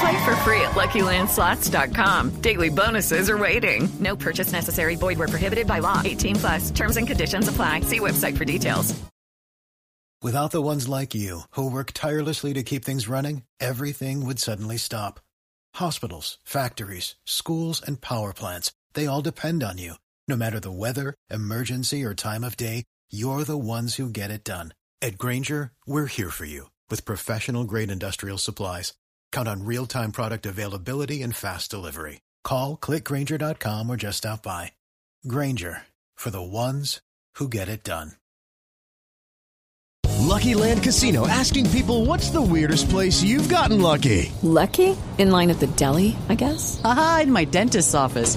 Play for free at LuckyLandSlots.com. Daily bonuses are waiting. No purchase necessary. Void where prohibited by law. 18 plus. Terms and conditions apply. See website for details. Without the ones like you who work tirelessly to keep things running, everything would suddenly stop. Hospitals, factories, schools, and power plants—they all depend on you. No matter the weather, emergency, or time of day, you're the ones who get it done. At Grainger, we're here for you with professional-grade industrial supplies. Count on real-time product availability and fast delivery. Call, clickgranger.com, or just stop by. Grainger, for the ones who get it done. Lucky Land Casino asking people what's the weirdest place you've gotten lucky? Lucky? In line at the deli, I guess? Aha, in my dentist's office.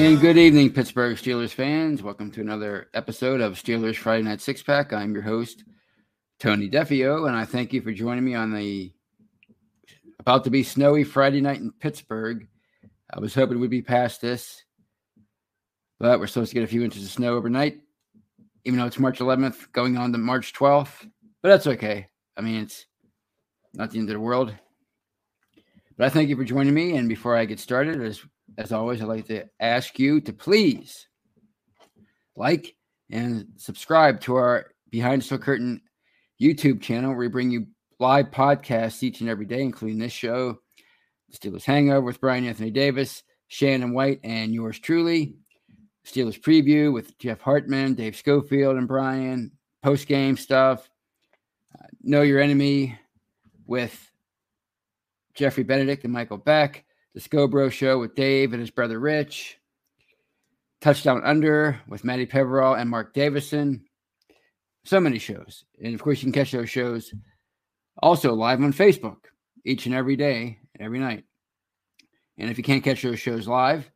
And good evening, Pittsburgh Steelers fans. Welcome to another episode of Steelers Friday Night Six Pack. I'm your host, Tony Defeo, and I thank you for joining me on the about to be snowy Friday night in Pittsburgh. I was hoping we'd be past this, but we're supposed to get a few inches of snow overnight, even though it's March 11th, going on to March 12th. But that's okay. I mean, it's not the end of the world. But I thank you for joining me. And before I get started, as as always, I'd like to ask you to please like and subscribe to our Behind the Steel Curtain YouTube channel, where we bring you live podcasts each and every day, including this show, Steelers Hangover with Brian Anthony Davis, Shannon White, and yours truly, Steelers Preview with Jeff Hartman, Dave Schofield, and Brian, post game stuff, uh, Know Your Enemy with Jeffrey Benedict and Michael Beck the Scobro Show with Dave and his brother Rich, Touchdown Under with Matty Peverall and Mark Davison. So many shows. And of course, you can catch those shows also live on Facebook each and every day, every night. And if you can't catch those shows live,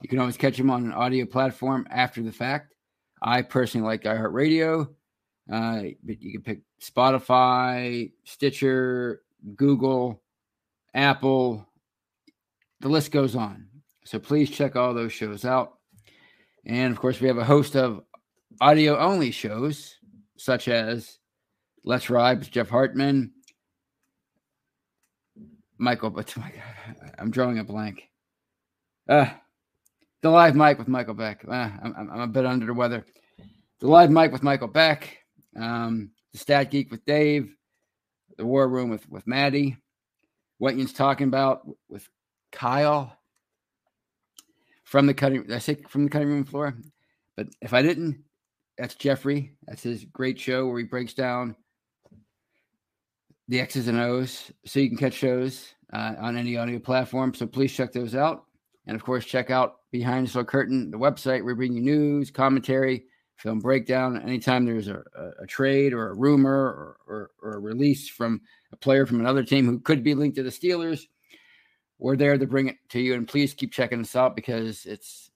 you can always catch them on an audio platform after the fact. I personally like iHeartRadio, uh, but you can pick Spotify, Stitcher, Google, Apple, the list goes on. So please check all those shows out. And of course, we have a host of audio only shows, such as Let's Ride with Jeff Hartman, Michael, but I'm drawing a blank. Uh, the live mic with Michael Beck. Uh, I'm, I'm, a bit under the weather. The live mic with Michael Beck, um, the Stat Geek with Dave, the War Room with with Matty, what you're talking about with Kyle from the cutting. I say from the cutting room floor? But if I didn't, that's Jeffrey. That's his great show where he breaks down the X's and O's, so you can catch those uh, on any audio platform. So please check those out, and of course, check out Behind the Steel Curtain, the website. We bring you news, commentary, film breakdown. Anytime there's a, a, a trade or a rumor or, or, or a release from a player from another team who could be linked to the Steelers we're there to bring it to you. And please keep checking us out because it's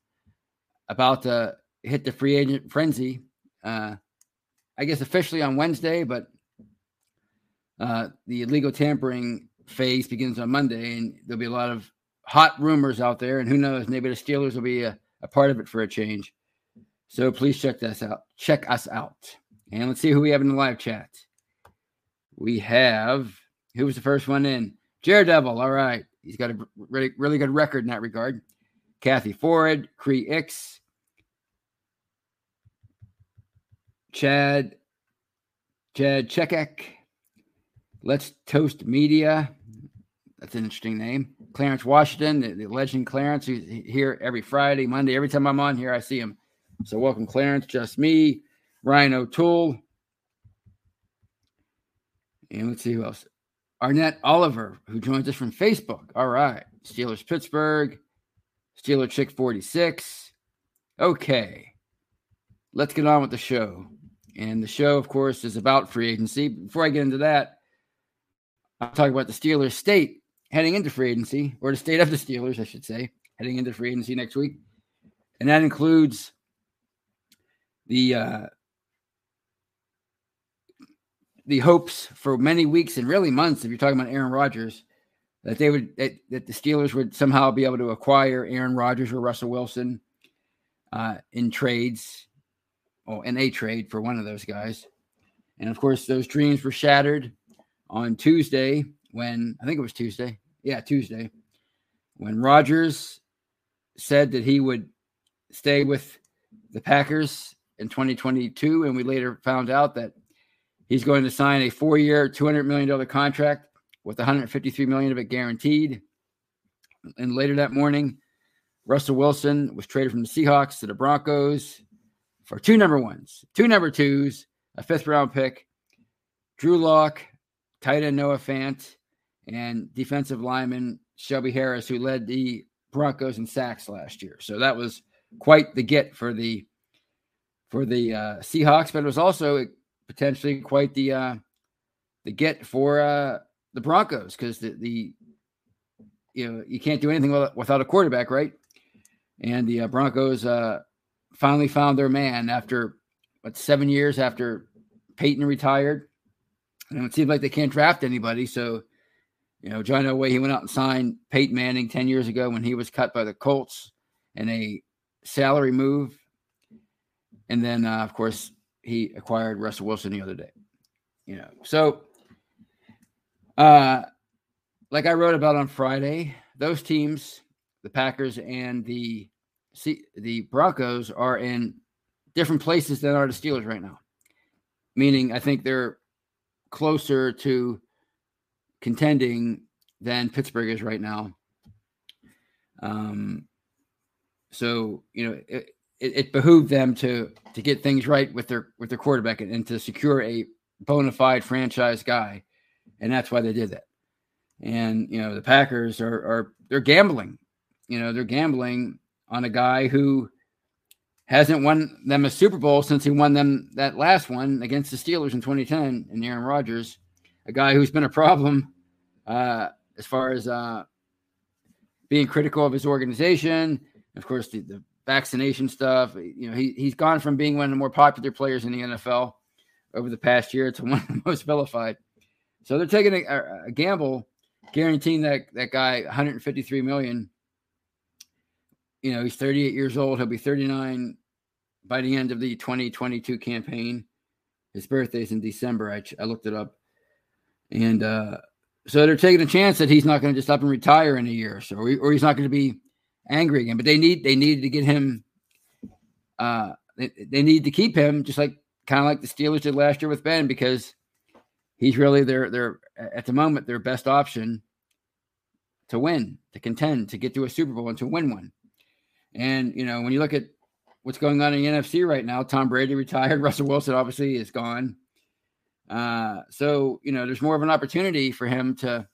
about to hit the free agent frenzy. Uh, I guess officially on Wednesday, but uh, the illegal tampering phase begins on Monday, and there'll be a lot of hot rumors out there, and who knows, maybe the Steelers will be a, a part of it for a change. So please check this out. Check us out. And let's see who we have in the live chat. We have who was the first one in? Devil. All right. He's got a really, really good record in that regard. Kathy Ford, Cree X, Chad, Chad Chekek, Let's Toast Media. That's an interesting name. Clarence Washington, the, the legend Clarence, who's here every Friday, Monday. Every time I'm on here, I see him. So welcome, Clarence. Just me, Ryan O'Toole. And let's see who else. Arnett Oliver, who joins us from Facebook. All right. Steelers Pittsburgh, Steeler Chick 46. Okay. Let's get on with the show. And the show, of course, is about free agency. Before I get into that, I'll talk about the Steelers state heading into free agency, or the state of the Steelers, I should say, heading into free agency next week. And that includes the uh, the hopes for many weeks and really months, if you're talking about Aaron Rodgers, that they would that, that the Steelers would somehow be able to acquire Aaron Rodgers or Russell Wilson uh, in trades, or in a trade for one of those guys. And of course, those dreams were shattered on Tuesday when I think it was Tuesday. Yeah, Tuesday. When Rodgers said that he would stay with the Packers in 2022, and we later found out that he's going to sign a four-year, $200 million contract with 153 million of it guaranteed. And later that morning, Russell Wilson was traded from the Seahawks to the Broncos for two number ones, two number twos, a fifth round pick, Drew Lock, tight end Noah Fant, and defensive lineman Shelby Harris, who led the Broncos in sacks last year. So that was quite the get for the for the uh, Seahawks, but it was also potentially quite the uh, the get for uh, the Broncos because the, the you know you can't do anything without a quarterback, right? And the uh, Broncos uh, finally found their man after what seven years after Peyton retired, and it seems like they can't draft anybody. So you know, John Elway, he went out and signed Peyton Manning 10 years ago when he was cut by the Colts in a salary move. And then, uh, of course, he acquired Russell Wilson the other day. You know, so uh, like I wrote about on Friday, those teams, the Packers and the the Broncos, are in different places than are the Steelers right now. Meaning, I think they're closer to contending than Pittsburgh is right now. Um, so you know it, it, it, behooved them to to get things right with their with their quarterback and, and to secure a bona fide franchise guy, and that's why they did that. And you know the Packers are are they're gambling, you know they're gambling on a guy who hasn't won them a Super Bowl since he won them that last one against the Steelers in 2010 and Aaron Rodgers, a guy who's been a problem uh, as far as uh, being critical of his organization. Of course, the, the, vaccination stuff. You know, he he's gone from being one of the more popular players in the NFL over the past year to one of the most vilified. So they're taking a, a gamble, guaranteeing that that guy 153 million. You know, he's 38 years old. He'll be 39 by the end of the 2022 campaign. His birthday's in December. I, I looked it up, and uh, so they're taking a chance that he's not going to just up and retire in a year or so, or, or he's not going to be angry again. But they need they needed to get him. Uh, they, they need to keep him just like kind of like the Steelers did last year with Ben because he's really their their at the moment their best option to win, to contend, to get to a Super Bowl and to win one. And you know when you look at what's going on in the NFC right now, Tom Brady retired, Russell Wilson obviously is gone. Uh, so you know, there's more of an opportunity for him to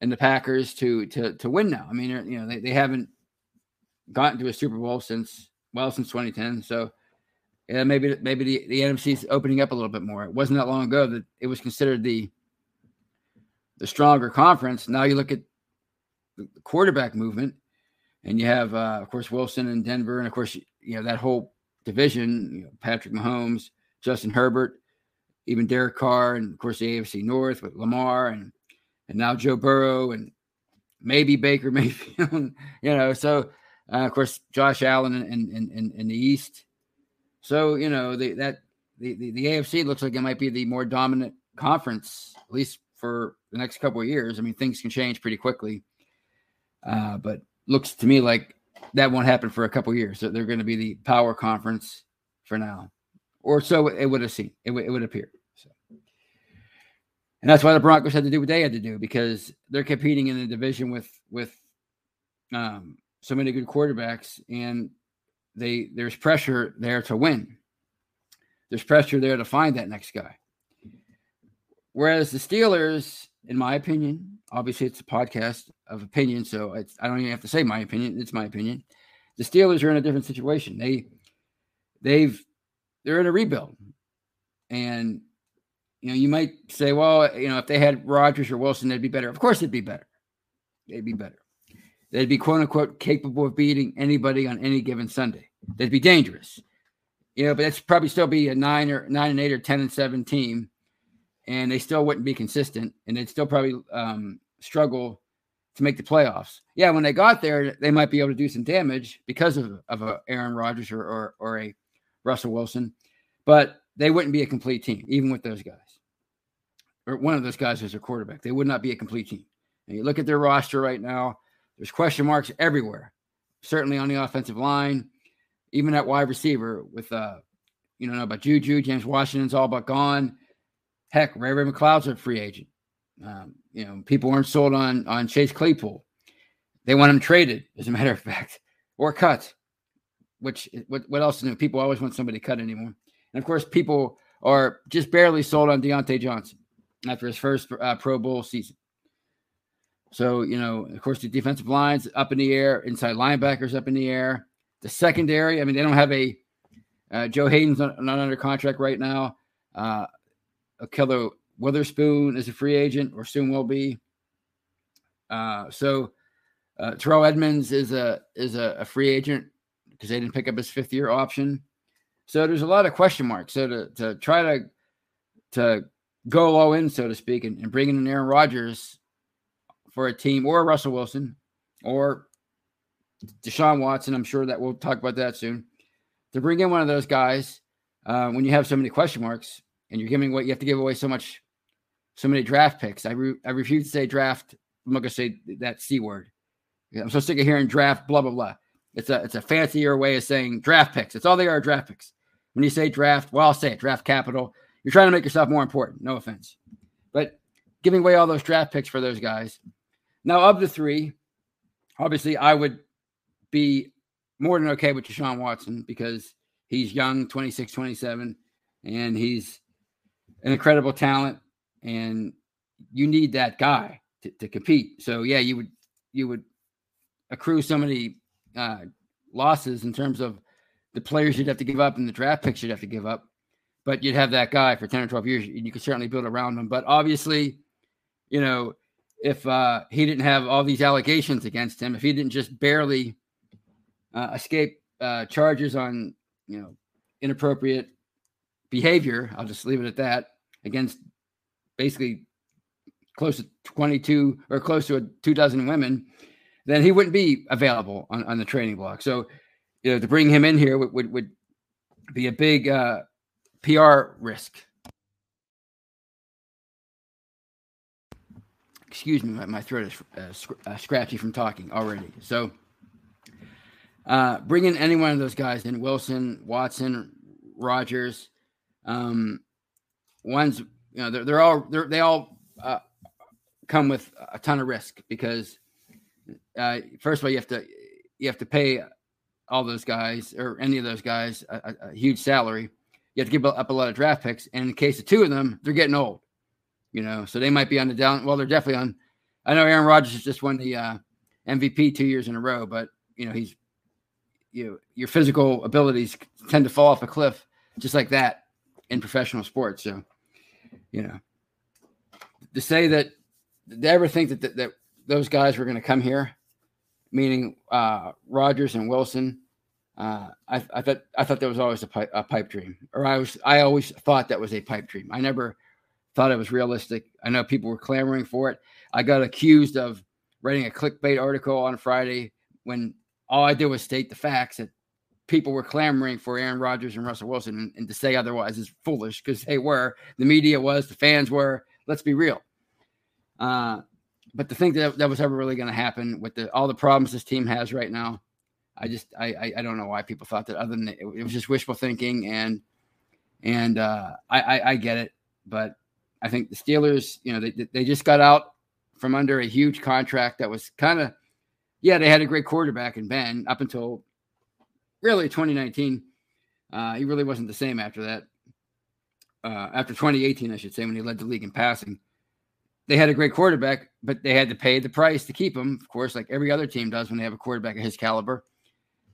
and the Packers to to to win now. I mean, you know, they, they haven't gotten to a Super Bowl since well since 2010. So yeah, maybe maybe the, the NFC is opening up a little bit more. It wasn't that long ago that it was considered the the stronger conference. Now you look at the quarterback movement, and you have uh, of course Wilson and Denver, and of course you know that whole division. You know, Patrick Mahomes, Justin Herbert even Derek Carr, and of course the AFC North with Lamar and and now Joe Burrow and maybe Baker Mayfield, you know. So uh, of course Josh Allen in, in, in, in the East. So you know the, that the, the, the AFC looks like it might be the more dominant conference, at least for the next couple of years. I mean, things can change pretty quickly, uh, but looks to me like that won't happen for a couple of years. So they're going to be the power conference for now, or so it would have seemed. It, w- it would appear. So, and that's why the Broncos had to do what they had to do because they're competing in the division with with um, so many good quarterbacks, and they there's pressure there to win. There's pressure there to find that next guy. Whereas the Steelers, in my opinion, obviously it's a podcast of opinion, so I don't even have to say my opinion. It's my opinion. The Steelers are in a different situation. They they've they're in a rebuild, and you know you might say, well, you know, if they had Rodgers or Wilson, they'd be better. Of course, they'd be better. They'd be better. They'd be quote unquote capable of beating anybody on any given Sunday. They'd be dangerous. You know, but that's probably still be a nine or nine and eight or ten and seven team and they still wouldn't be consistent, and they'd still probably um, struggle to make the playoffs. Yeah, when they got there, they might be able to do some damage because of of a Aaron Rodgers or or, or a Russell Wilson, but they wouldn't be a complete team even with those guys. Or one of those guys is a quarterback. They would not be a complete team. And you look at their roster right now. There's question marks everywhere. Certainly on the offensive line, even at wide receiver with uh, you know about Juju, James Washington's all but gone. Heck, Ray Ray McCloud's a free agent. Um, you know, people weren't sold on on Chase Claypool. They want him traded, as a matter of fact, or cut. Which what what else is new? People always want somebody cut anymore. And of course, people are just barely sold on Diontae Johnson after his first uh, Pro Bowl season. So you know, of course, the defensive lines up in the air, inside linebackers up in the air. The secondary, I mean, they don't have a uh, Joe Haden's not, not, under contract right now. Uh, Ahkello Witherspoon is a free agent or soon will be. Uh, so uh, Terrell Edmunds is a is a, a free agent because they didn't pick up his fifth year option. So there's a lot of question marks. So to to try to to go all in, so to speak, and, and bring in Aaron Rodgers for a team or Russell Wilson or Deshaun Watson, I'm sure that we'll talk about that soon. To bring in one of those guys uh, when you have so many question marks, and you're giving away, you have to give away so much, so many draft picks. I re, I refuse to say draft. I'm not gonna say that c word. I'm so sick of hearing draft. Blah blah blah. It's a it's a fancier way of saying draft picks. It's all they are draft picks. When you say draft, well, I'll say it, draft capital. You're trying to make yourself more important. No offense, but giving away all those draft picks for those guys. Now, of the three, obviously, I would be more than okay with Deshaun Watson because he's young, 26, 27, and he's an incredible talent, and you need that guy to, to compete. So yeah, you would you would accrue so many uh, losses in terms of the players you'd have to give up and the draft picks you'd have to give up. But you'd have that guy for 10 or 12 years, and you could certainly build around him. But obviously, you know, if uh, he didn't have all these allegations against him, if he didn't just barely uh, escape uh, charges on, you know, inappropriate behavior. I'll just leave it at that against basically close to 22 or close to a two dozen women, then he wouldn't be available on, on the training block. So, you know, to bring him in here would, would, would be a big uh, PR risk. Excuse me, my, my throat is uh, uh, scratchy from talking already. So, uh, bringing any one of those guys in, Wilson, Watson, Rodgers, um, one's you know they're, they're all they're, they all uh, come with a ton of risk because uh, first of all you have to you have to pay all those guys or any of those guys a, a, huge salary. You have to give up a lot of draft picks, and in the case of two of them, they're getting old. You know, so they might be on the down. Well, they're definitely on. I know Aaron Rodgers has just won the uh, MVP two years in a row, but you know he's you know, your physical abilities tend to fall off a cliff just like that in professional sports. So, you know, to say that they ever think that, that, that those guys were going to come here, meaning uh, Rodgers and Wilson, uh, I, I, thought I thought that was always a pipe, a pipe dream, or I was I always thought that was a pipe dream. I never thought it was realistic. I know people were clamoring for it. I got accused of writing a clickbait article on Friday when all I did was state the facts that people were clamoring for Aaron Rodgers and Russell Wilson, and, and to say otherwise is foolish because they were. The media was, the fans were. Let's be real. Uh, but to think that that was ever really going to happen with the, all the problems this team has right now, I just I, I, I don't know why people thought that. Other than it, it was just wishful thinking, and and uh, I, I, I get it, but I think the Steelers, you know, they they just got out from under a huge contract that was kind of yeah they had a great quarterback in Ben up until really 2019. Uh, he really wasn't the same after that. Uh, after 2018, I should say, when he led the league in passing, they had a great quarterback, but they had to pay the price to keep him, of course, like every other team does when they have a quarterback of his caliber.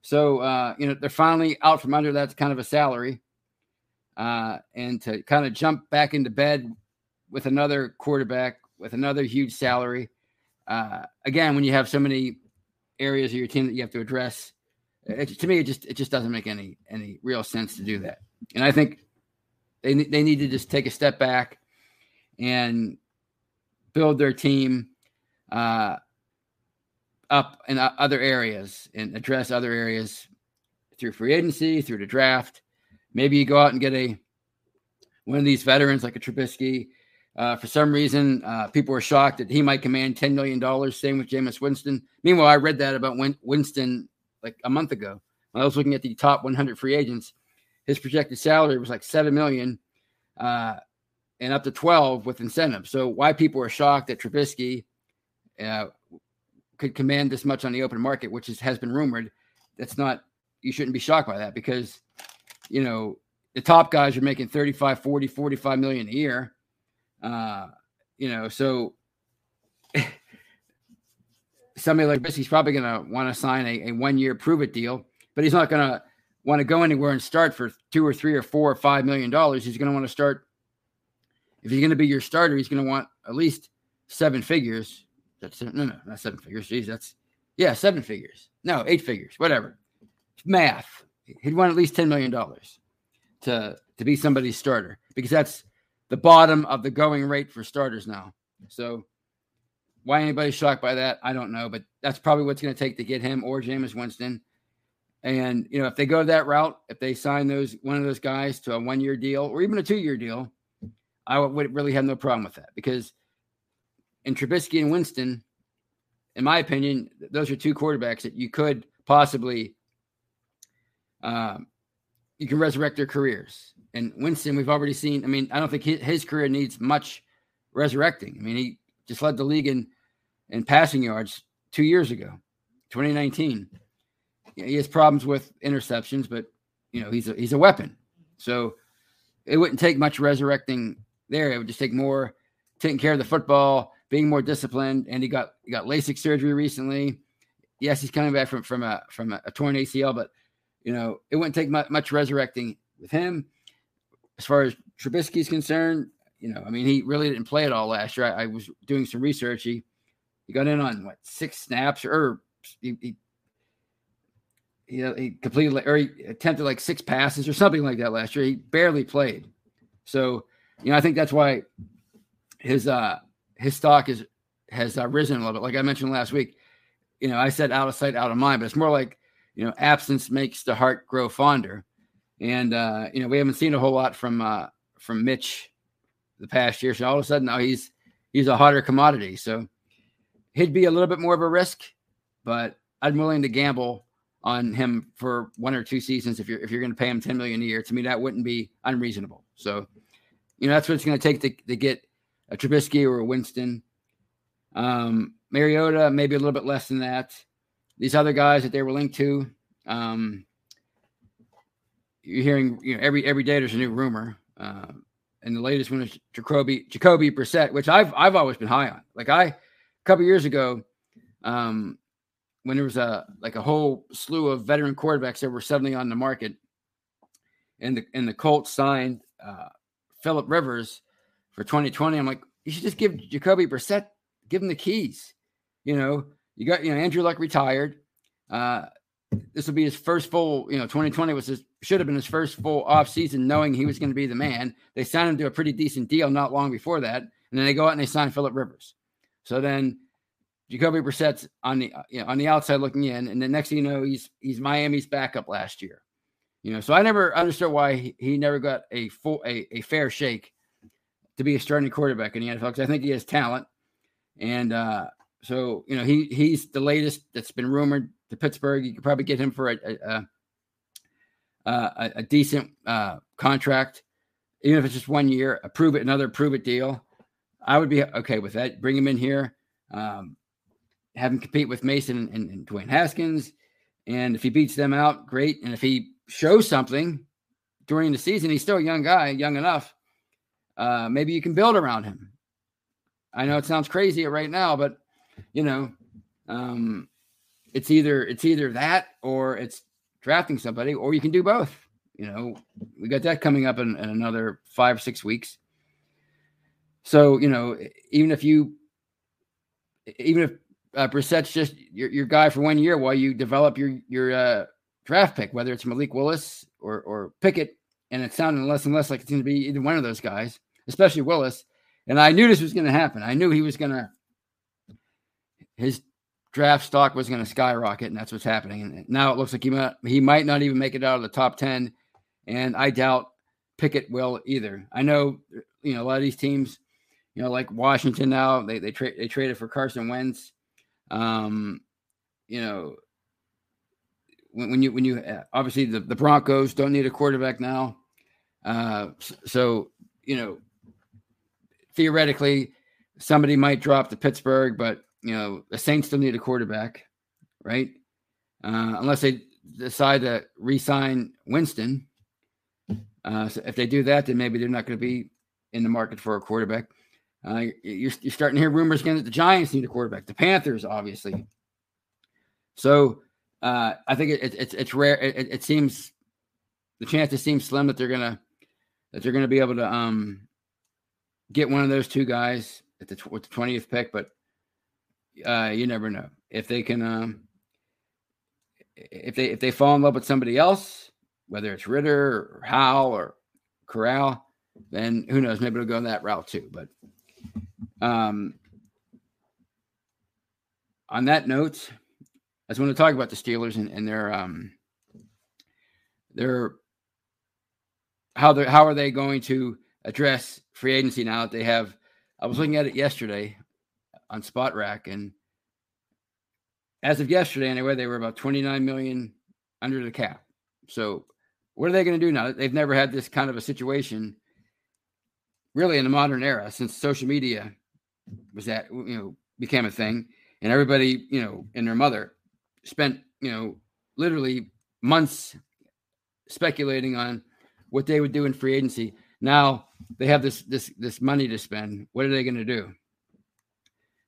So, uh, you know, they're finally out from under that kind of a salary. Uh, and to kind of jump back into bed with another quarterback with another huge salary. Uh, again, when you have so many areas of your team that you have to address, it, to me, it just it just doesn't make any any real sense to do that. And I think they they need to just take a step back and build their team uh, up in other areas and address other areas through free agency, through the draft. Maybe you go out and get a one of these veterans like a Trubisky. Uh, for some reason, uh, people were shocked that he might command $10 million. Same with Jameis Winston. Meanwhile, I read that about Win- Winston like a month ago. When I was looking at the top 100 free agents, his projected salary was like 7 million uh, and up to 12 with incentives. So, why people are shocked that Trubisky uh, could command this much on the open market, which is, has been rumored, that's not, you shouldn't be shocked by that because, you know, the top guys are making 35, 40, 45 million a year. Uh, you know, so somebody like this, he's probably going to want to sign a, a one year prove it deal, but he's not going to want to go anywhere and start for two or three or four or five million dollars. He's going to want to start. If he's going to be your starter, he's going to want at least seven figures. That's no, no, not seven figures. Jeez, that's yeah, seven figures. No, eight figures, whatever. Math. He'd want at least ten million dollars to to be somebody's starter because that's the bottom of the going rate for starters now. So why anybody's shocked by that, I don't know, but that's probably what's going to take to get him or Jameis Winston. And you know, if they go that route, if they sign those one of those guys to a one year deal or even a two year deal, I would really have no problem with that because in Trubisky and Winston, in my opinion, those are two quarterbacks that you could possibly um, you can resurrect their careers. And Winston, we've already seen. I mean, I don't think his, his career needs much resurrecting. I mean, he just led the league in in passing yards two years ago, 2019. He has problems with interceptions, but you know he's a he's a weapon. So it wouldn't take much resurrecting there. It would just take more taking care of the football, being more disciplined. And he got he got LASIK surgery recently. Yes, he's coming back from from a from a, torn ACL, but you know it wouldn't take much, much resurrecting with him. As far as Trubisky is concerned, you know, I mean, he really didn't play at all last year. I, I was doing some research. He he got in on what six snaps or he, he he, he completed or he attempted like six passes or something like that last year. He barely played. So, you know, I think that's why his uh his stock is has uh, risen a little bit. Like I mentioned last week, you know, I said out of sight, out of mind, but it's more like you know, absence makes the heart grow fonder. And uh, you know, we haven't seen a whole lot from uh from Mitch the past year. So all of a sudden now he's he's a hotter commodity. So he'd be a little bit more of a risk, but I'm willing to gamble on him for one or two seasons if you're if you're going to pay him 10 million a year. To me, that wouldn't be unreasonable. So, you know, that's what it's going to take to, to get a Trubisky or a Winston. Um, Mariota, maybe a little bit less than that. These other guys that they were linked to, um, you're hearing, you know, every every day there's a new rumor. Uh, and the latest one is Jacoby Jacoby Brissett, which I've I've always been high on. Like I a couple years ago, um, when there was a like a whole slew of veteran quarterbacks that were suddenly on the market, and the and the Colts signed uh, Philip Rivers for 2020. I'm like, you should just give Jacoby Brissett, give him the keys. You know, you got you know Andrew Luck retired. Uh, this will be his first full, you know, 2020 was his should have been his first full off season, knowing he was going to be the man. They signed him to a pretty decent deal not long before that, and then they go out and they sign Philip Rivers. So then Jacoby Brissett's on the you know, on the outside looking in, and the next thing you know, he's he's Miami's backup last year. You know, so I never understood why he, he never got a full a, a fair shake to be a starting quarterback in the NFL because I think he has talent, and uh, so you know he he's the latest that's been rumored to Pittsburgh. You could probably get him for a a, a, a decent uh, contract, even if it's just one year. Approve it, another prove it deal. I would be okay with that. Bring him in here, um, have him compete with Mason and, and Dwayne Haskins, and if he beats them out, great. And if he shows something during the season, he's still a young guy, young enough. Uh, maybe you can build around him. I know it sounds crazy right now, but you know, um, it's either it's either that or it's drafting somebody, or you can do both. You know, we got that coming up in, in another five six weeks. So you know, even if you, even if uh, Brissett's just your, your guy for one year while you develop your your uh, draft pick, whether it's Malik Willis or or Pickett, and it sounded less and less like it's going to be either one of those guys, especially Willis. And I knew this was going to happen. I knew he was going to his draft stock was going to skyrocket, and that's what's happening. And now it looks like he might he might not even make it out of the top ten, and I doubt Pickett will either. I know you know a lot of these teams, you know, like Washington now they they trade they traded for Carson Wentz. Um, you know, when, when you when you obviously the, the Broncos don't need a quarterback now, uh, so you know theoretically somebody might drop to Pittsburgh, but you know, the Saints still need a quarterback, right? Uh, unless they decide to re-sign Winston. Uh, so if they do that, then maybe they're not going to be in the market for a quarterback. Uh, you're, you're starting to hear rumors again that the Giants need a quarterback, the Panthers, obviously. So uh, I think it, it, it's it's rare. It, it, seems the chances seem slim that they're gonna that they're gonna be able to um, get one of those two guys at the with the twentieth pick, but uh, you never know if they can. Um, if they if they fall in love with somebody else, whether it's Ridder or Howell or Corral, then who knows? Maybe it'll go in that route too. But um, on that note, I just want to talk about the Steelers and, and their um, their how they how are they going to address free agency now that they have. I was looking at it yesterday on Spotrac, and as of yesterday, anyway, they were about 29 million under the cap. So, what are they going to do now? They've never had this kind of a situation, really, in the modern era since social media was that you know became a thing, and everybody you know and their mother spent you know literally months speculating on what they would do in free agency. Now they have this this this money to spend. What are they going to do?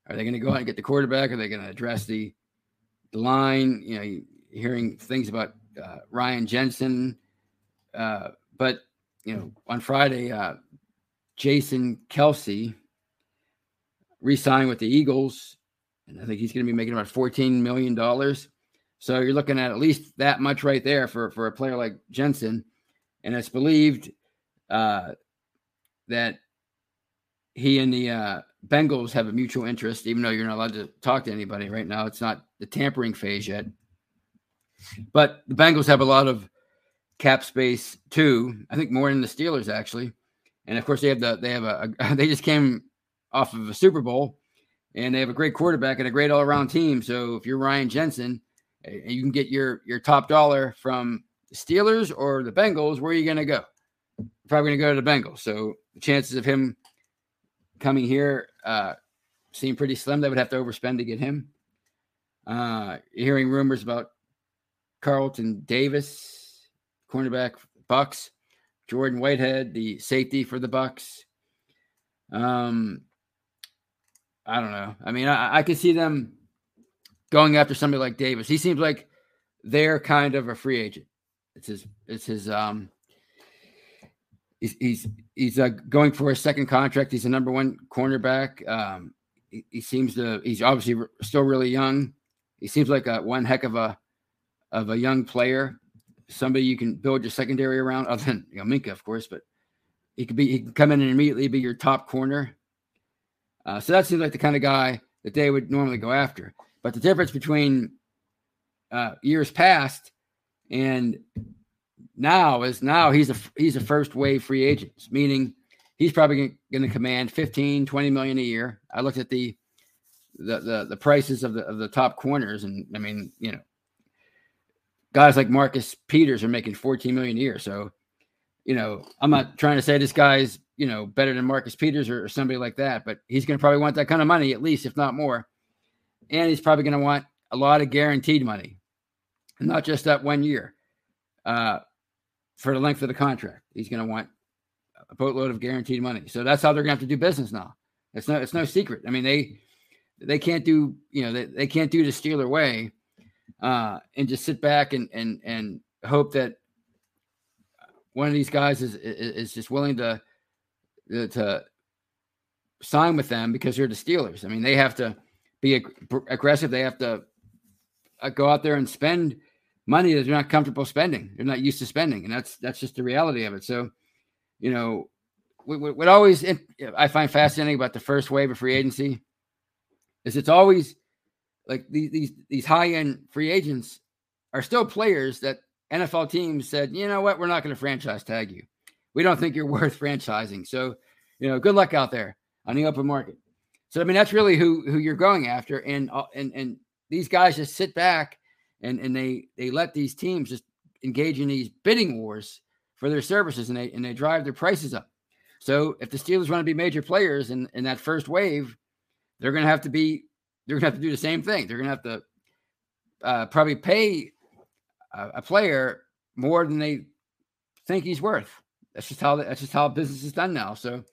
Are they going to go out and get the quarterback? Are they going to address the the line? You know, hearing things about uh, Ryan Jensen, uh, but you know, on Friday, uh, Jason Kelce re-signed with the Eagles, and I think he's going to be making about fourteen million dollars. So you're looking at at least that much right there for for a player like Jensen, and it's believed uh, that he and the uh, Bengals have a mutual interest, even though you're not allowed to talk to anybody right now. It's not the tampering phase yet. But the Bengals have a lot of cap space too. I think more than the Steelers actually. And of course, they have the they have a, a they just came off of a Super Bowl, and they have a great quarterback and a great all around team. So if you're Ryan Jensen, you can get your your top dollar from the Steelers or the Bengals. Where are you going to go? Probably going to go to the Bengals. So the chances of him coming here uh, seem pretty slim. They would have to overspend to get him. Uh, hearing rumors about Carlton Davis, cornerback Bucks, Jordan Whitehead, the safety for the Bucks. Um, I don't know. I mean, I, I could see them going after somebody like Davis. He seems like they're kind of a free agent. It's his. It's his. Um, he's he's he's uh, going for a second contract. He's a number one cornerback. Um, he, he, seems to. He's obviously still really young. He seems like a one heck of a of a young player. Somebody you can build your secondary around, other than you know, Minkah, of course. But he could be. He can come in and immediately be your top corner. Uh, so that seems like the kind of guy that they would normally go after. But the difference between uh, years past and now is now he's a he's a first wave free agent, meaning he's probably going to command 15, 20 million a year. I looked at the the the, the prices of the of the top corners, and I mean, you know, guys like Marcus Peters are making 14 million a year. So, you know, I'm not trying to say this guy's you know better than Marcus Peters or, or somebody like that, but he's going to probably want that kind of money at least, if not more. And he's probably going to want a lot of guaranteed money, not just that one year. Uh, for the length of the contract, he's going to want a boatload of guaranteed money. So that's how they're going to have to do business now. It's no, it's no secret. I mean, they they can't do you know they, they can't do the Steeler way uh, and just sit back and and and hope that one of these guys is is just willing to to sign with them because they're the Steelers. I mean, they have to be ag- aggressive. They have to uh, go out there and spend money that they're not comfortable spending. They're not used to spending, and that's that's just the reality of it. So, you know, what, what always I find fascinating about the first wave of free agency is it's always like these these these high end free agents are still players that NFL teams said, you know what, we're not going to franchise tag you. We don't think you're worth franchising. So, you know, good luck out there on the open market. So, I mean, that's really who who you're going after, and uh, and and these guys just sit back and and they they let these teams just engage in these bidding wars for their services, and they and they drive their prices up. So, if the Steelers want to be major players in in that first wave, they're going to have to be they're going to have to do the same thing. They're going to have to uh, probably pay a, a, player more than they think he's worth. That's just how that's just how business is done now. So,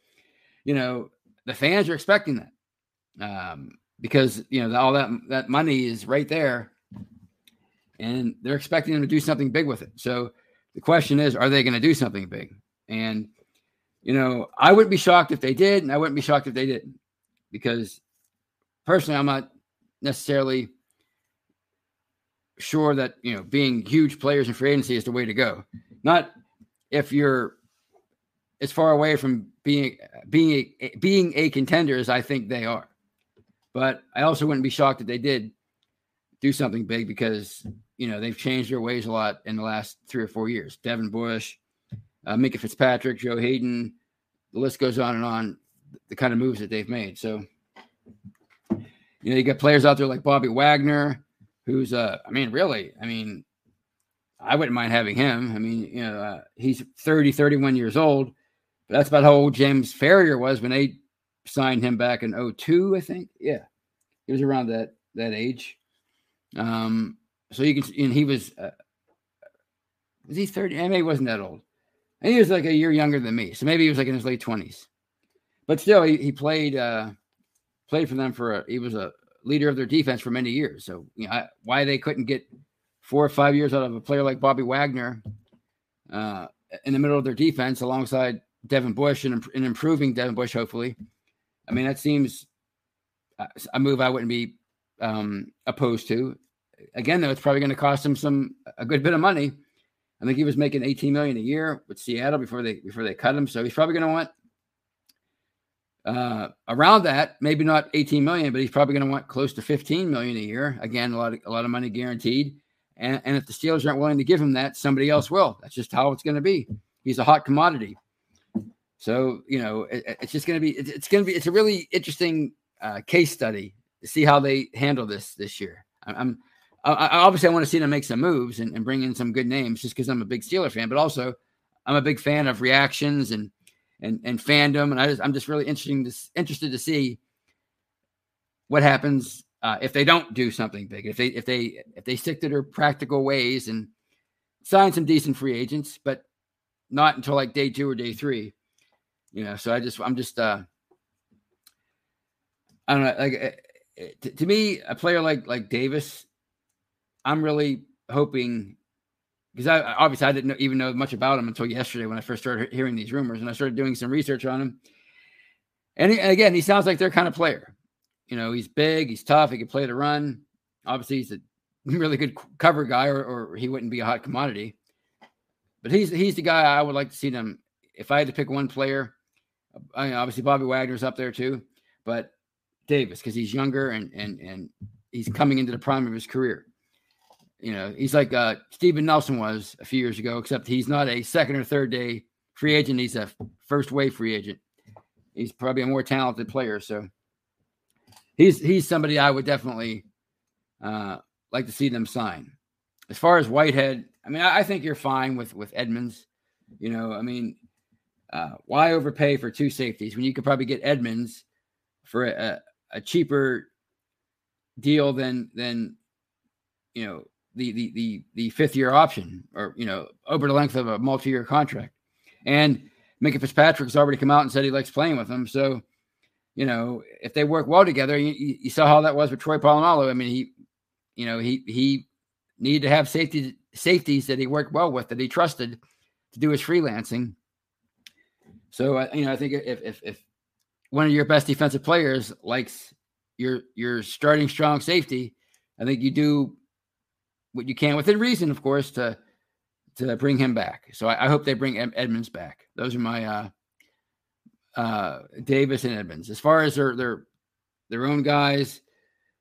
you know, the fans are expecting that um, because you know all that that money is right there, and they're expecting them to do something big with it. So, the question is, are they going to do something big? And you know, I wouldn't be shocked if they did, and I wouldn't be shocked if they didn't, because personally, I'm not necessarily sure that you know being huge players in free agency is the way to go. Not if you're as far away from being being a, being a contender as I think they are. But I also wouldn't be shocked if they did do something big because you know they've changed their ways a lot in the last three or four years. Devin Bush, uh, Minkah Fitzpatrick, Joe Haden, the list goes on and on. The kind of moves that they've made. So you know, you got players out there like Bobby Wagner, who's uh, I mean, really, I mean, I wouldn't mind having him. I mean, you know, uh, he's 30, 31 years old. But that's about how old James Farrior was when they signed him back in 02, I think. Yeah. He was around that that age. Um, so you can and he was uh, was he 30? I mean, he wasn't that old. And he was like a year younger than me. So maybe he was like in his late 20s. But still, he, he played uh played for them for a, he was a leader of their defense for many years. So you know, I, why they couldn't get four or five years out of a player like Bobby Wagner uh, in the middle of their defense alongside Devin Bush and, and improving Devin Bush, hopefully. I mean, that seems a move I wouldn't be um, opposed to. Again, though, it's probably going to cost him some a good bit of money. I think he was making 18 million a year with Seattle before they before they cut him. So he's probably going to want uh, around that, maybe not 18 million, but he's probably going to want close to 15 million a year. Again, a lot of a lot of money guaranteed. And, and if the Steelers aren't willing to give him that, somebody else will. That's just how it's going to be. He's a hot commodity. So you know, it, it's just going to be. It, it's going to be. It's a really interesting uh, case study to see how they handle this this year. I, I'm. I, obviously, I want to see them make some moves and, and bring in some good names, just because I'm a big Steeler fan. But also, I'm a big fan of reactions and and and fandom, and I just I'm just really interesting to, interested to see what happens uh, if they don't do something big. If they if they if they stick to their practical ways and sign some decent free agents, but not until like day two or day three. You know, so I just I'm just uh I don't know like uh, to, to me a player like like Davis, I'm really hoping because I obviously I didn't know, even know much about him until yesterday when I first started hearing these rumors and I started doing some research on him. And, he, and again, he sounds like their kind of player. You know, he's big, he's tough, he can play the run. Obviously, he's a really good cover guy, or, or he wouldn't be a hot commodity. But he's he's the guy I would like to see them. If I had to pick one player, I mean, obviously Bobby Wagner's up there too. But Davis because he's younger and and and he's coming into the prime of his career. You know, he's like uh, Steven Nelson was a few years ago, except he's not a second or third day free agent. He's a first wave free agent. He's probably a more talented player, so he's he's somebody I would definitely uh, like to see them sign. As far as Whitehead, I mean, I, I think you're fine with with Edmunds. You know, I mean, uh, why overpay for two safeties when you could probably get Edmunds for a, a cheaper deal than than you know the the the the fifth year option or you know over the length of a multi year contract. And Minkah Fitzpatrick's already come out and said he likes playing with them. So, you know, if they work well together, you, you saw how that was with Troy Polamalu. I mean, he, you know, he he needed to have safety safeties that he worked well with that he trusted to do his freelancing. So, uh, you know, I think if if if one of your best defensive players likes your your starting strong safety, I think you do what you can within reason, of course, to to bring him back. So I, I hope they bring Ed, Edmunds back. Those are my uh, uh, Davis and Edmunds. As far as their their their own guys,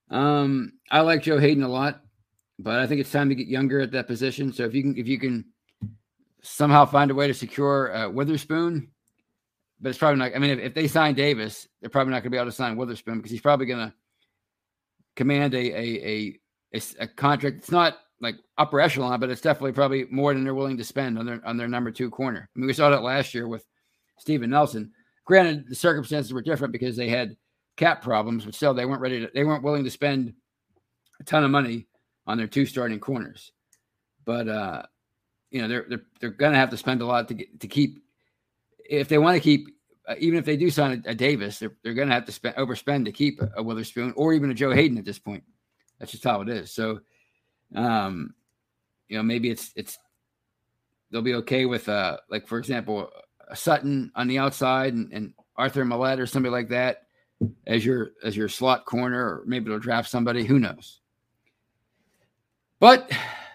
um, I like Joe Haden a lot, but I think it's time to get younger at that position. So if you can if you can somehow find a way to secure uh, Witherspoon, but it's probably not. I mean, if, if they sign Davis, they're probably not going to be able to sign Witherspoon because he's probably going to command a a, a a a contract. It's not like upper echelon, but it's definitely probably more than they're willing to spend on their on their number two corner. I mean, we saw that last year with Steven Nelson. Granted, the circumstances were different because they had cap problems, but still they weren't ready to they weren't willing to spend a ton of money on their two starting corners. But uh, you know, they're they're they're gonna have to spend a lot to get to keep if they want to keep uh, even if they do sign a, a, Davis, they're they're gonna have to spend overspend to keep a, a Witherspoon or even a Joe Haden at this point. That's just how it is. So um, you know, maybe it's it's they'll be okay with uh like for example Sutton on the outside and, and Arthur Maulet or somebody like that as your as your slot corner, or maybe they'll draft somebody. Who knows? But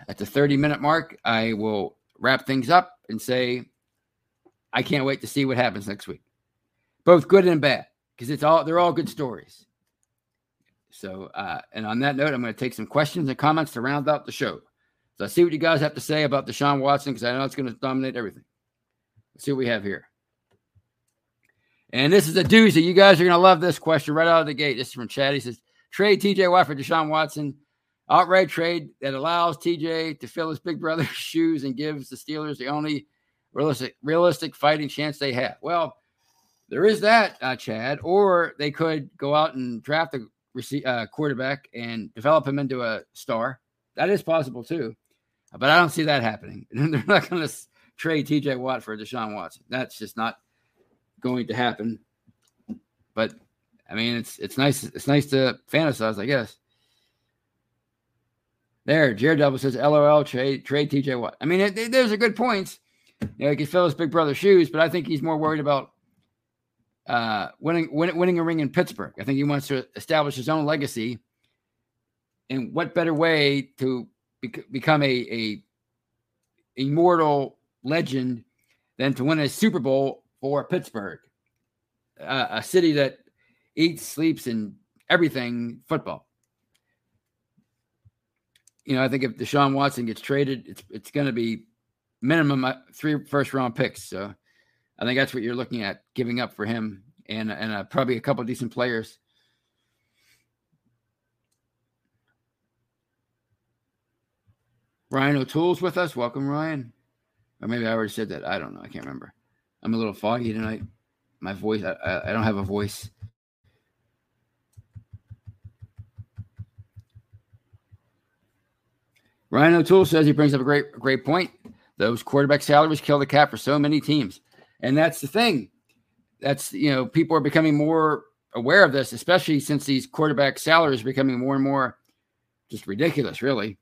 at the 30 minute mark, I will wrap things up and say I can't wait to see what happens next week. Both good and bad, because it's all they're all good stories. So, uh, and on that note, I'm going to take some questions and comments to round out the show. So, I see what you guys have to say about Deshaun Watson because I know it's going to dominate everything. Let's see what we have here. And this is a doozy. You guys are going to love this question right out of the gate. This is from Chad. He says, Trade TJ Watt for Deshaun Watson. Outright trade that allows TJ to fill his big brother's shoes and gives the Steelers the only realistic, realistic fighting chance they have. Well, there is that, uh, Chad. Or they could go out and draft a uh, quarterback and develop him into a star. That is possible too, but I don't see that happening. They're not going to trade T.J. Watt for Deshaun Watson. That's just not going to happen. But I mean, it's it's nice. It's nice to fantasize, I guess. There, Jared Double says, "LOL, trade trade T.J. Watt." I mean, it, it, there's a good points. You know, he can fill his big brother's shoes, but I think he's more worried about uh, winning, winning winning a ring in Pittsburgh. I think he wants to establish his own legacy. And what better way to bec- become a, a immortal legend than to win a Super Bowl for Pittsburgh, uh, a city that eats, sleeps, and everything football. You know, I think if Deshaun Watson gets traded, it's it's going to be minimum uh, three first round picks. So I think that's what you're looking at giving up for him and and uh, probably a couple decent players. Ryan O'Toole's with us. Welcome, Ryan. Or maybe I already said that. I don't know. I can't remember. I'm a little foggy tonight. My voice, I, I, I don't have a voice. Ryan O'Toole says he brings up a great, great point. Those quarterback salaries kill the cap for so many teams. And that's the thing. That's, you know, people are becoming more aware of this, especially since these quarterback salaries are becoming more and more just ridiculous, really.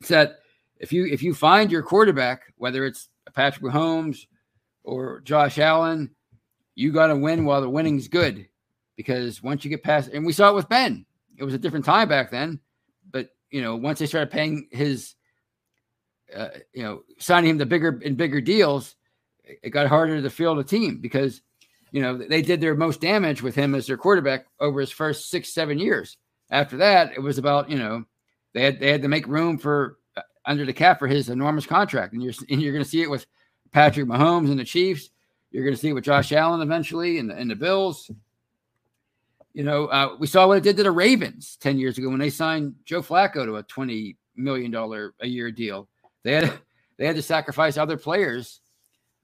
It's that if you if you find your quarterback, whether it's Patrick Mahomes or Josh Allen, you got to win while the winning's good. Because once you get past, and we saw it with Ben, it was a different time back then. But you know, once they started paying his, uh, you know, signing him the bigger and bigger deals, it got harder to field a team because you know, they did their most damage with him as their quarterback over his first six, seven years. After that, it was about, you know, they had they had to make room for uh, under the cap for his enormous contract. And you're and you're gonna see it with Patrick Mahomes and the Chiefs. You're gonna see it with Josh Allen eventually and the, and the Bills. You know, uh, we saw what it did to the Ravens 10 years ago when they signed Joe Flacco to a $20 million a year deal. They had they had to sacrifice other players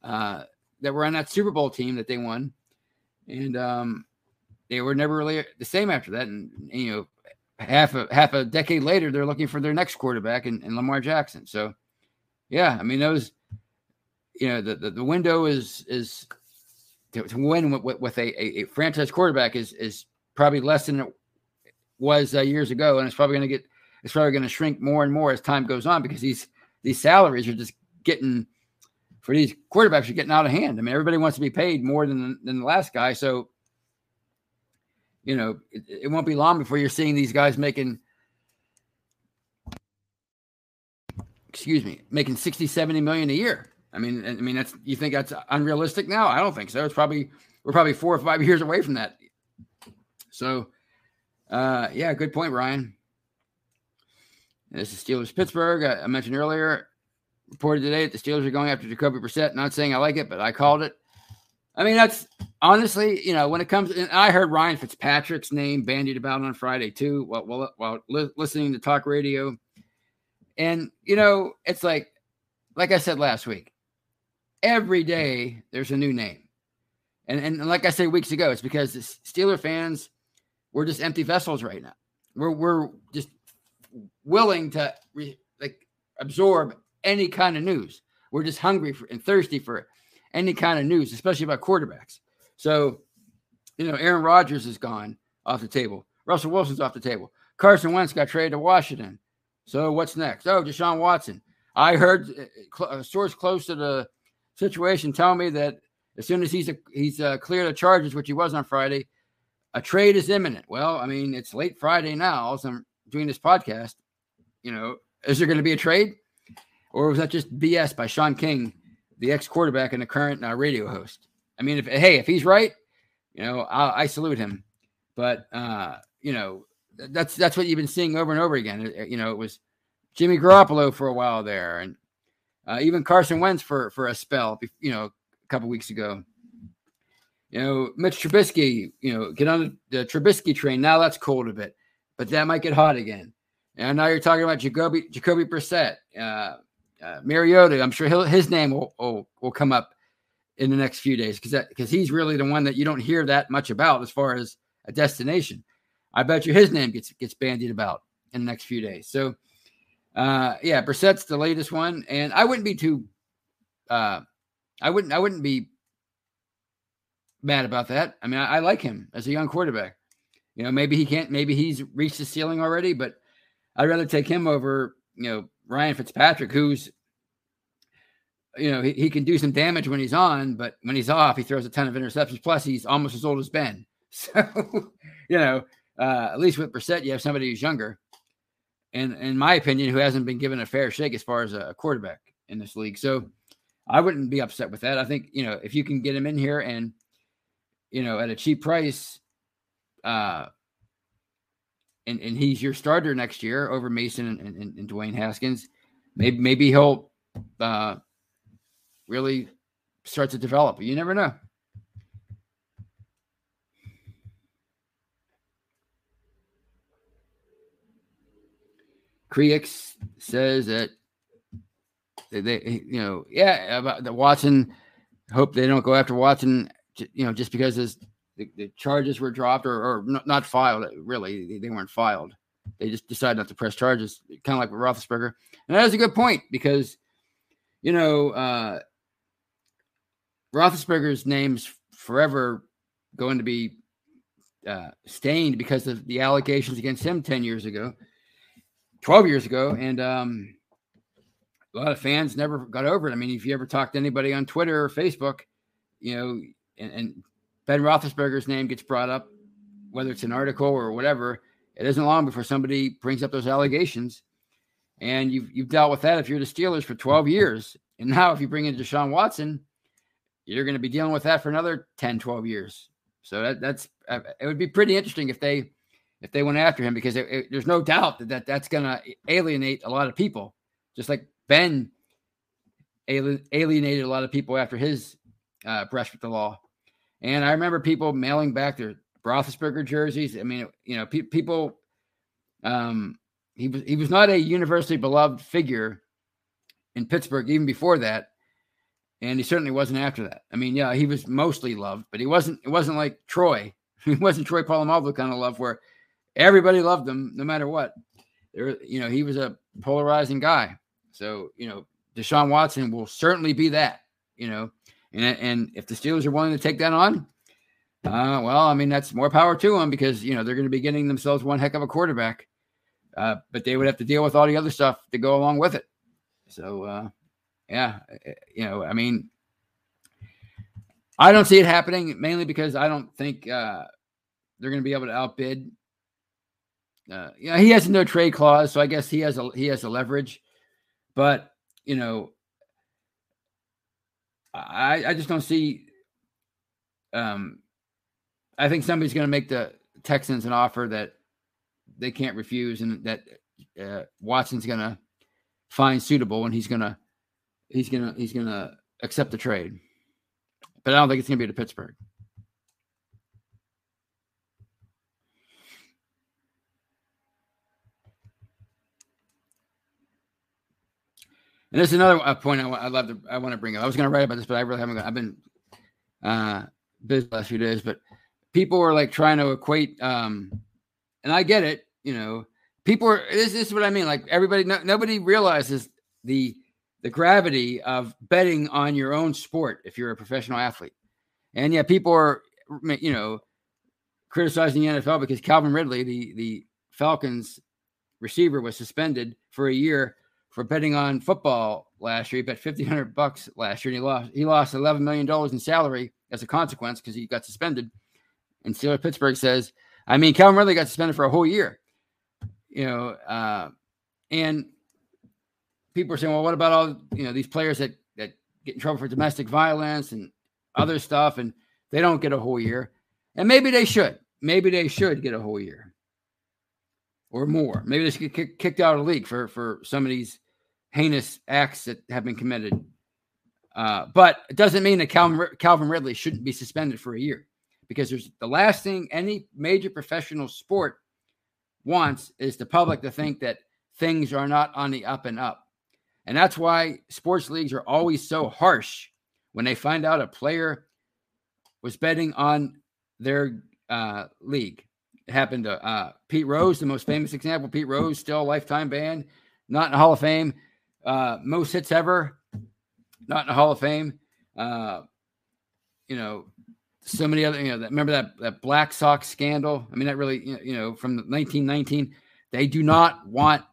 uh, that were on that Super Bowl team that they won, and um, they were never really the same after that. And you know, half a half a decade later, they're looking for their next quarterback in, in Lamar Jackson. So, yeah, I mean those, you know, the the, the window is is to, to win with, with a, a, a, franchise quarterback is is probably less than it was uh, years ago, and it's probably going to get it's probably going to shrink more and more as time goes on because these these salaries are just getting for these quarterbacks are getting out of hand. I mean, everybody wants to be paid more than than the last guy, so you know it, it won't be long before you're seeing these guys making excuse me making 60 70 million a year. I mean i mean that's you think that's unrealistic now? I don't think so. It's probably we're probably four or five years away from that. So uh yeah good point ryan. This is steelers pittsburgh. I, I mentioned earlier reported today that the Steelers are going after Jacoby Brissett. Not saying I like it, but I called it. I mean, that's honestly, you know, when it comes, and I heard Ryan Fitzpatrick's name bandied about on Friday too, while, while, while li- listening to talk radio. And, you know, it's like, like I said last week, every day there's a new name. And, and like I said weeks ago, it's because the Steeler fans, we're just empty vessels right now. We're, we're just willing to re, like absorb any kind of news. We're just hungry for and thirsty for any kind of news, especially about quarterbacks. So, you know, Aaron Rodgers is gone off the table. Russell Wilson's off the table. Carson Wentz got traded to Washington. So what's next? Oh, Deshaun Watson. I heard uh, a source close to the situation tell me that as soon as he's a, he's uh, cleared of charges, which he was on Friday, a trade is imminent. Well, I mean, it's late Friday now. As I'm doing this podcast, you know, is there going to be a trade? Or was that just BS by Shaun King, the ex quarterback and the current uh, radio host? I mean, if hey, if he's right, you know, I, I salute him. But uh, you know, that's that's what you've been seeing over and over again. You know, it was Jimmy Garoppolo for a while there, and uh, even Carson Wentz for for a spell. You know, a couple weeks ago. You know, Mitch Trubisky. You know, get on the Trubisky train. Now that's cold a bit, but that might get hot again. And now you're talking about Jacoby Jacoby Brissett. Uh, uh, Mariota, I'm sure his name will, will, will come up in the next few days because because he's really the one that you don't hear that much about as far as a destination. I bet you his name gets gets bandied about in the next few days. So, uh, yeah, Brissett's the latest one, and I wouldn't be too, uh, I wouldn't I wouldn't be mad about that. I mean, I, I like him as a young quarterback. You know, maybe he can't, maybe he's reached the ceiling already, but I'd rather take him over, you know, Ryan Fitzpatrick, who's you know, he, he can do some damage when he's on, but when he's off, he throws a ton of interceptions. Plus, he's almost as old as Ben. So, you know, uh, at least with Brissett, you have somebody who's younger. And in my opinion, who hasn't been given a fair shake as far as a quarterback in this league. So I wouldn't be upset with that. I think, you know, if you can get him in here and, you know, at a cheap price, uh, and, and he's your starter next year over Mason and, and, and Dwayne Haskins, maybe maybe he'll uh, really start to develop. You never know. Creix says that they, you know, yeah, about the Watson. Hope they don't go after Watson, you know, just because his the, the charges were dropped or, or not filed. Really, they, weren't filed. They just decided not to press charges, kind of like with Roethlisberger. And that is a good point because, you know, uh, Roethlisberger's name's forever going to be uh, stained because of the allegations against him 10 years ago, 12 years ago. And um, a lot of fans never got over it. I mean, if you ever talk to anybody on Twitter or Facebook, you know, and, and Ben Roethlisberger's name gets brought up, whether it's an article or whatever, it isn't long before somebody brings up those allegations. And you've you've dealt with that if you're the Steelers for 12 years. And now if you bring in Deshaun Watson, you're going to be dealing with that for another 10, 12 years. So that, that's uh, it would be pretty interesting if they if they went after him because it, it, there's no doubt that, that that's going to alienate a lot of people, just like Ben alienated a lot of people after his uh, brush with the law. And I remember people mailing back their Roethlisberger jerseys. I mean, you know, pe- people. Um, he was he was not a universally beloved figure in Pittsburgh even before that, and he certainly wasn't after that. I mean, yeah, he was mostly loved, but he wasn't. It wasn't like Troy. He wasn't Troy Polamalu kind of love where everybody loved him no matter what. There, you know, he was a polarizing guy. So you know, Deshaun Watson will certainly be that. You know, and and if the Steelers are willing to take that on, uh, well, I mean that's more power to them because you know they're going to be getting themselves one heck of a quarterback. Uh, but they would have to deal with all the other stuff to go along with it. So, uh, yeah, eh, you know, I mean, I don't see it happening mainly because I don't think uh, they're going to be able to outbid. Uh, he has no trade clause, so I guess he has a he has a leverage. But you know, I I just don't see. Um, I think somebody's going to make the Texans an offer that they can't refuse, and that uh, Watson's going to find suitable, and he's going to he's going to he's going to accept the trade. But I don't think it's going to be to Pittsburgh. And there's another uh, point I, I love to I want to bring up. I was going to write about this, but I really haven't. I've been uh, busy last few days, but people are like trying to equate, um, and I get it you know, people are this, this is what I mean. Like everybody, no, nobody realizes the the gravity of betting on your own sport if you're a professional athlete. And yeah, people are you know criticizing the NFL because Calvin Ridley, the the Falcons receiver, was suspended for a year for betting on football last year. He bet fifteen hundred bucks last year, and he lost he lost eleven million dollars in salary as a consequence because he got suspended. And Steelers Pittsburgh says, I mean, Calvin Ridley got suspended for a whole year you know, uh, and people are saying, well, what about all you know these players that that get in trouble for domestic violence and other stuff, and they don't get a whole year, and maybe they should, maybe they should get a whole year or more. Maybe they should get kicked out of the league for for some of these heinous acts that have been committed. Uh, but it doesn't mean that Calvin, Calvin Ridley shouldn't be suspended for a year because there's the last thing any major professional sport wants is the public to think that things are not on the up and up. And that's why sports leagues are always so harsh when they find out a player was betting on their uh, league. It happened to uh, Pete Rose, the most famous example. Pete Rose, still a lifetime ban, not in the Hall of Fame. Uh, most hits ever, not in the Hall of Fame. Uh, you know, so many other, you know, that, remember that, that Black Sox scandal? I mean, that really, you know, from 1919, they do not want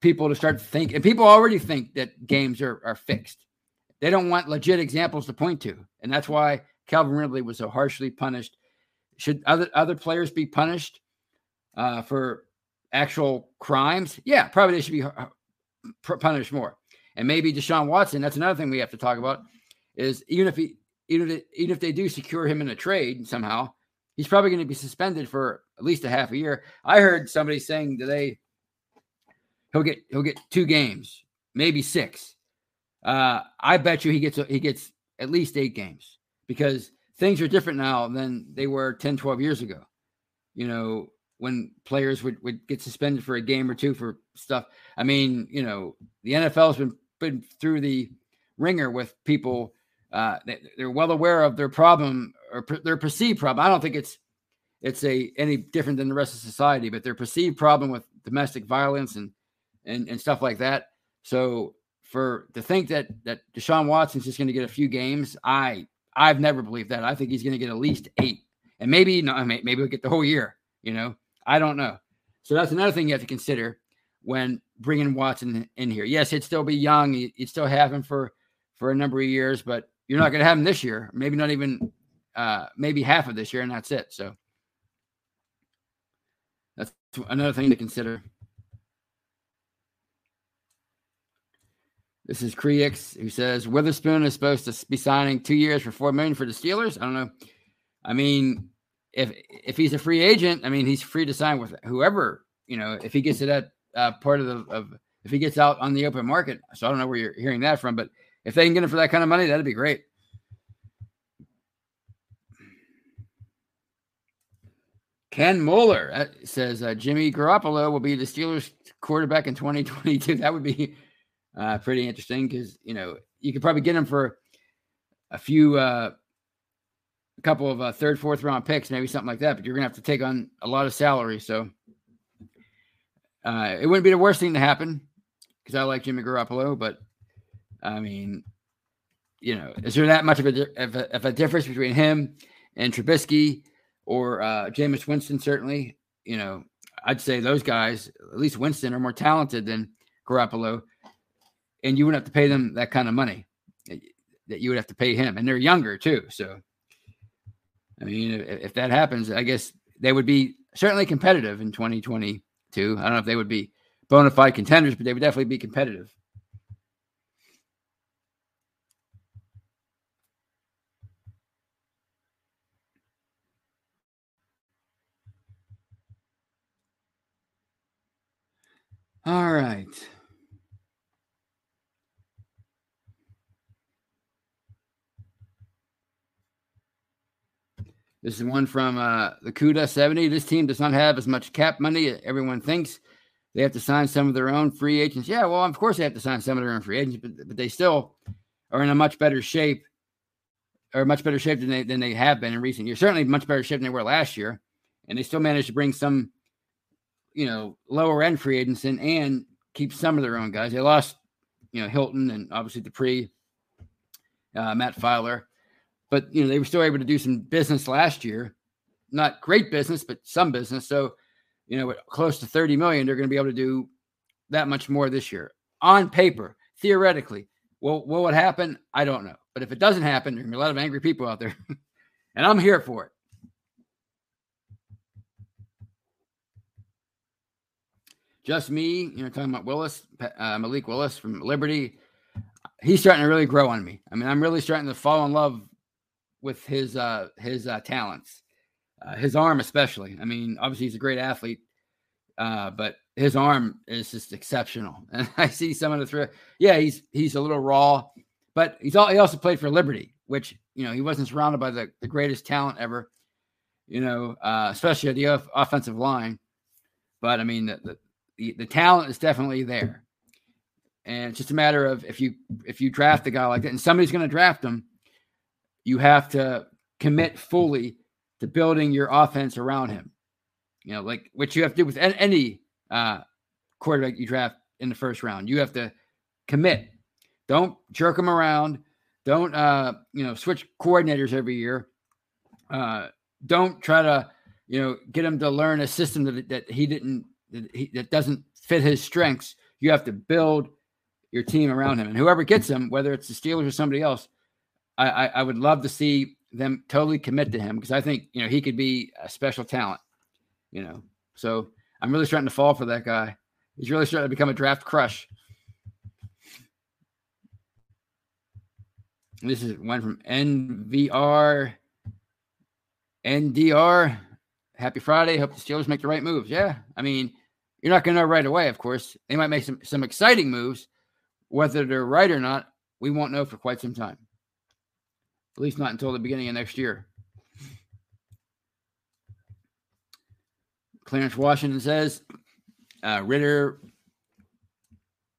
people to start to think, and people already think that games are, are fixed. They don't want legit examples to point to. And that's why Calvin Ridley was so harshly punished. Should other, other players be punished uh, for actual crimes? Yeah, probably they should be punished more. And maybe Deshaun Watson, that's another thing we have to talk about, is even if he even if, even if they do secure him in a trade somehow, he's probably going to be suspended for at least a half a year. I heard somebody saying today he'll get he'll get two games, maybe six. Uh, I bet you he gets he gets at least eight games because things are different now than they were 10, 12 years ago. You know, when players would, would get suspended for a game or two for stuff. I mean, you know, the NFL's been been through the ringer with people uh, they, are well aware of their problem or their perceived problem. I don't think it's it's a any different than the rest of society, but their perceived problem with domestic violence and and, and stuff like that. So for to think that that Deshaun Watson's just going to get a few games, I I've never believed that. I think he's going to get at least eight, and maybe no, maybe he'll get the whole year. You know, I don't know. So that's another thing you have to consider when bringing Watson in here. Yes, he'd still be young. You'd still have him for for a number of years, but you're not going to have them this year. Maybe not even, uh, maybe half of this year, and that's it. So that's another thing to consider. This is Creix who says Witherspoon is supposed to be signing two years for four million for the Steelers. I don't know. I mean, if if he's a free agent, I mean he's free to sign with whoever. You know, if he gets to that uh, part of the of if he gets out on the open market. So I don't know where you're hearing that from, but if they can get him for that kind of money, that'd be great. Ken Muller uh, says uh, Jimmy Garoppolo will be the Steelers quarterback in 2022. That would be uh, pretty interesting because you know you could probably get him for a few, uh, a couple of uh, third, fourth round picks, maybe something like that. But you're gonna have to take on a lot of salary, so uh, it wouldn't be the worst thing to happen because I like Jimmy Garoppolo. But I mean, you know, is there that much of a, of a, of a difference between him and Trubisky? or uh, Jameis Winston, certainly. You know, I'd say those guys, at least Winston, are more talented than Garoppolo, and you wouldn't have to pay them that kind of money that you would have to pay him, and they're younger too. So, I mean, if, if that happens, I guess they would be certainly competitive in 2022. I don't know if they would be bona fide contenders, but they would definitely be competitive. All right. This is one from uh, the CUDA 70. This team does not have as much cap money as everyone thinks. They have to sign some of their own free agents. Yeah, well, of course they have to sign some of their own free agents, but, but they still are in a much better shape or much better shape than they than they have been in recent years. Certainly much better shape than they were last year. And they still managed to bring some you know, lower end free agents in and keep some of their own guys. They lost, you know, Hilton and obviously Dupree, uh, Matt Feiler, but you know they were still able to do some business last year. Not great business, but some business. So, you know, close to 30 million, they're going to be able to do that much more this year. On paper, theoretically, well, what would happen? I don't know. But if it doesn't happen, there's going to be a lot of angry people out there. and I'm here for it. just me, you know, talking about Willis, uh, Malik Willis from Liberty. He's starting to really grow on me. I mean, I'm really starting to fall in love with his uh, his uh, talents, uh, his arm especially. I mean, obviously he's a great athlete, uh, but his arm is just exceptional. And I see some of the throw. Yeah, he's he's a little raw, but he's all, he also played for Liberty, which you know he wasn't surrounded by the, the greatest talent ever. You know, uh, especially at the off- offensive line. But I mean, the the, the talent is definitely there. And it's just a matter of if you if you draft a guy like that and somebody's going to draft him, you have to commit fully to building your offense around him. You know, like what you have to do with any uh, quarterback you draft in the first round. You have to commit. Don't jerk him around. Don't uh, you know switch coordinators every year. Uh, don't try to you know get him to learn a system that, that he didn't that, he, that doesn't fit his strengths, you have to build your team around him. And whoever gets him, whether it's the Steelers or somebody else, I, I, I would love to see them totally commit to him because I think you know he could be a special talent. You know, so I'm really starting to fall for that guy. He's really starting to become a draft crush. This is one from NVR NDR. Happy Friday. Hope the Steelers make the right moves. Yeah. I mean, you're not going to know right away, of course. They might make some, some exciting moves. Whether they're right or not, we won't know for quite some time. At least not until the beginning of next year. Clarence Washington says uh, Ridder,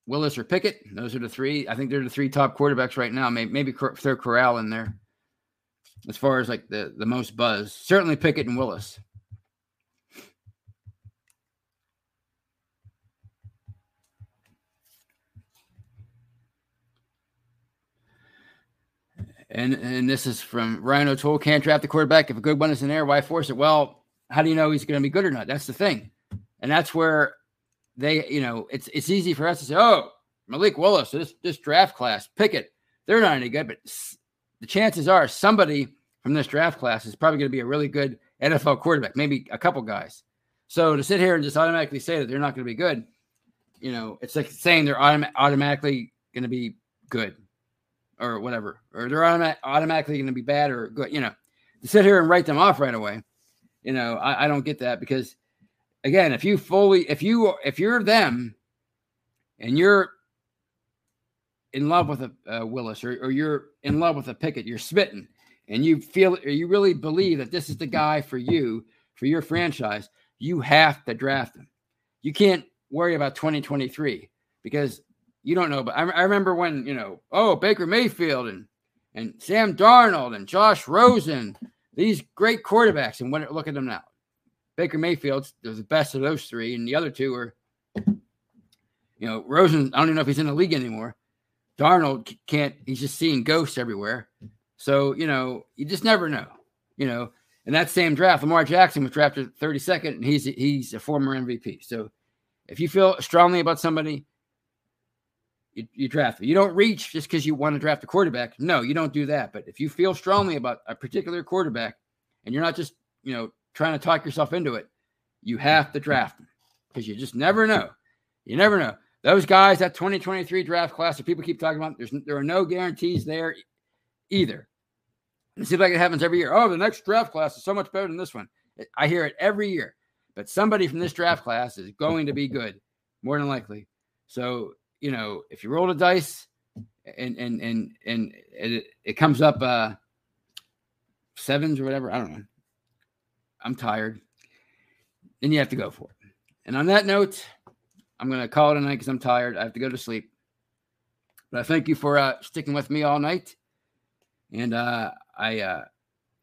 Willis, or Pickett. Those are the three. I think they're the three top quarterbacks right now. Maybe, maybe throw Corral in there as far as like the, the most buzz. Certainly Pickett and Willis. And and this is from Ryan O'Toole. Can't draft the quarterback if a good one is in there. Why force it? Well, how do you know he's going to be good or not? That's the thing, and that's where they, you know, it's it's easy for us to say, oh, Malik Willis, this this draft class, Pickett, they're not any good, but the chances are somebody from this draft class is probably going to be a really good NFL quarterback, maybe a couple guys. So to sit here and just automatically say that they're not going to be good, you know, it's like saying they're autom- automatically going to be good or whatever, or they're automa- automatically going to be bad or good. You know, to sit here and write them off right away, you know, I, I don't get that because again, if you fully, if you, if you're them and you're in love with a, a Willis or, or you're in love with a Pickett, you're smitten and you feel, or you really believe that this is the guy for you, for your franchise, you have to draft him. You can't worry about 2023 because you don't know. But I, I remember when, you know, oh, Baker Mayfield and, and Sam Darnold and Josh Rosen, these great quarterbacks. And when look at them now. Baker Mayfield was the best of those three, and the other two are, you know, Rosen. I don't even know if he's in the league anymore. Darnold can't. He's just seeing ghosts everywhere. So you know, you just never know. You know, in that same draft, Lamar Jackson was drafted 32nd, and he's he's a former MVP. So if you feel strongly about somebody, you, you draft. You don't reach just because you want to draft a quarterback. No, you don't do that. But if you feel strongly about a particular quarterback, and you're not just you know trying to talk yourself into it, you have to draft them because you just never know. You never know. Those guys, that 2023 draft class that people keep talking about, there's there are no guarantees there either. It seems like it happens every year. Oh, the next draft class is so much better than this one. I hear it every year. But somebody from this draft class is going to be good, more than likely. So, you know, if you roll the dice and and and and it, it comes up uh sevens or whatever, I don't know. I'm tired. Then you have to go for it. And on that note, I'm to call it a night because I'm tired. I have to go to sleep. But I thank you for uh, sticking with me all night. And uh, I uh,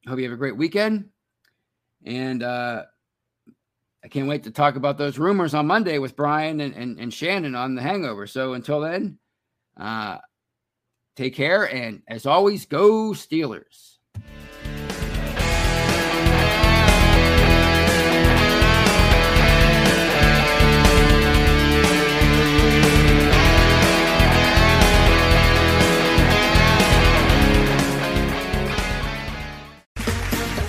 hope you have a great weekend. And uh, I can't wait to talk about those rumors on Monday with Brian and, and, and Shannon on the hangover. So until then, uh, take care. And as always, go Steelers.